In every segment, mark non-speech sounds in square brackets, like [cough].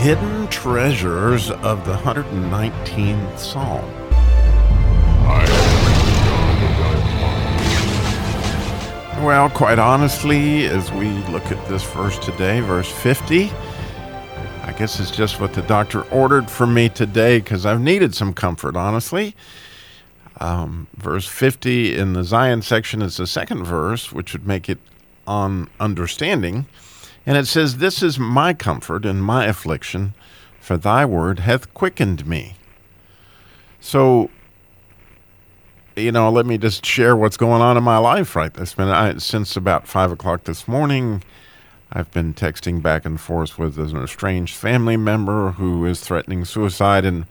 hidden treasures of the 119th Psalm. Well, quite honestly, as we look at this verse today, verse 50, I guess it's just what the doctor ordered for me today because I've needed some comfort, honestly. Um, verse 50 in the Zayin section is the second verse, which would make it on understanding. And it says, This is my comfort and my affliction, for thy word hath quickened me. So, you know, let me just share what's going on in my life right this minute. I, since about five o'clock this morning, I've been texting back and forth with an estranged family member who is threatening suicide, and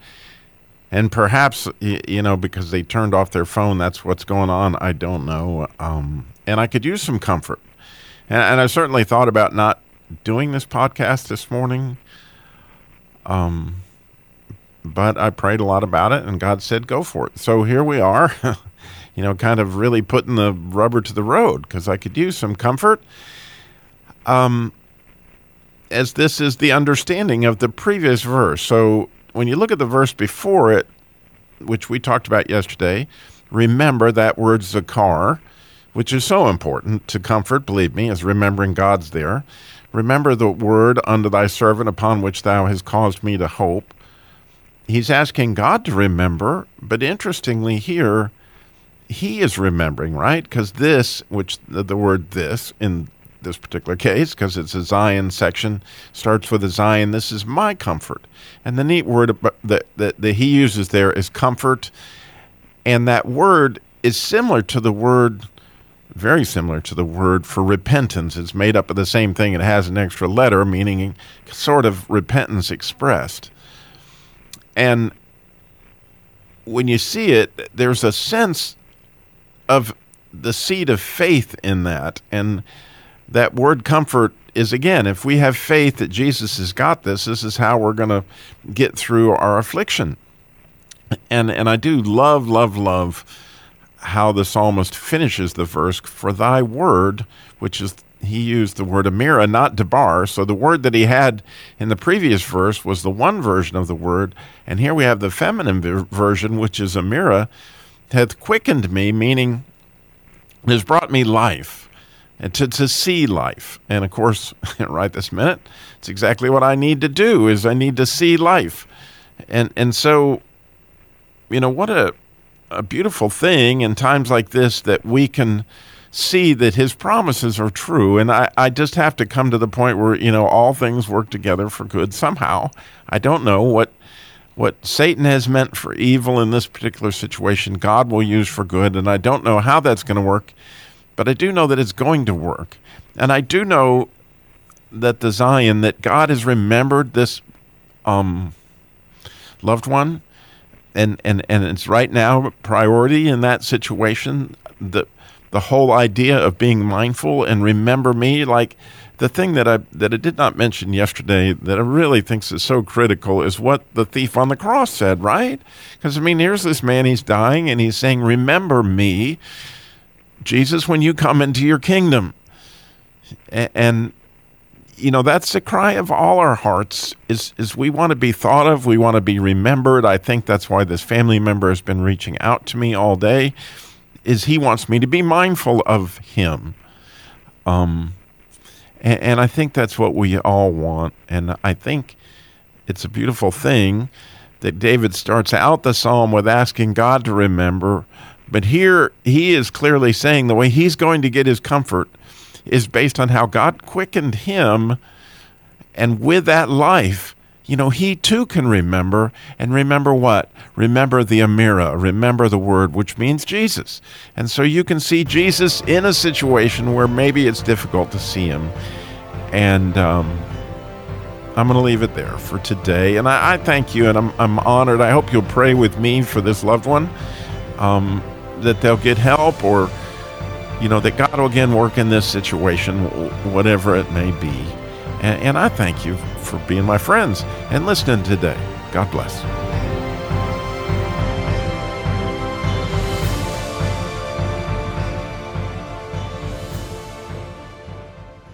and perhaps you know because they turned off their phone, that's what's going on. I don't know, um, and I could use some comfort, and, and I certainly thought about not doing this podcast this morning. Um, but I prayed a lot about it, and God said, go for it. So here we are, [laughs] you know, kind of really putting the rubber to the road because I could use some comfort. Um, as this is the understanding of the previous verse. So when you look at the verse before it, which we talked about yesterday, remember that word zakar, which is so important to comfort, believe me, as remembering God's there. Remember the word unto thy servant upon which thou hast caused me to hope he's asking God to remember, but interestingly here, he is remembering, right? Because this, which the, the, word this in this particular case, because it's a Zayin section, starts with a Zayin. This is my comfort. And the neat word that, that, that he uses there is comfort. And that word is similar to the word, very similar to the word for repentance. It's made up of the same thing. It has an extra letter, meaning sort of repentance expressed. And when you see it, there's a sense of the seed of faith in that. And that word comfort is again, if we have faith that Jesus has got this, this is how we're going to get through our affliction. And and I do love, love, love how the psalmist finishes the verse, for thy word, which is he used the word Amira, not Debar. So the word that he had in the previous verse was the one version of the word. And here we have the feminine version, which is Amira, hath quickened me, meaning has brought me life, and to, to see life. And of course, [laughs] right this minute, it's exactly what I need to do is I need to see life. And and so, you know, what a a beautiful thing in times like this that we can see that his promises are true. And I, I just have to come to the point where, you know, all things work together for good somehow. I don't know what what Satan has meant for evil in this particular situation, God will use for good. And I don't know how that's going to work, but I do know that it's going to work. And I do know that the Zion, that God has remembered this um, loved one. And, and, and it's right now priority in that situation. The, the whole idea of being mindful and remember me like the thing that I that I did not mention yesterday that I really think is so critical is what the thief on the cross said, right? Because I mean, here's this man, he's dying, and he's saying, "Remember me, Jesus, when you come into your kingdom." And, and you know, that's the cry of all our hearts. Is is we want to be thought of, we want to be remembered. I think that's why this family member has been reaching out to me all day is he wants me to be mindful of him. Um, and, and I think that's what we all want. And I think it's a beautiful thing that David starts out the psalm with asking God to remember. But here he is clearly saying the way he's going to get his comfort is based on how God quickened him. And with that life, you know, he too can remember. And remember what? Remember the Amira, remember the word, which means Jesus. And so you can see Jesus in a situation where maybe it's difficult to see him. And um, I'm going to leave it there for today. And I, I, thank you, and I'm, I'm honored. I hope you'll pray with me for this loved one, um, that they'll get help or, you know, that God will again work in this situation, whatever it may be. And, and I thank you for being my friends and listening today. God bless.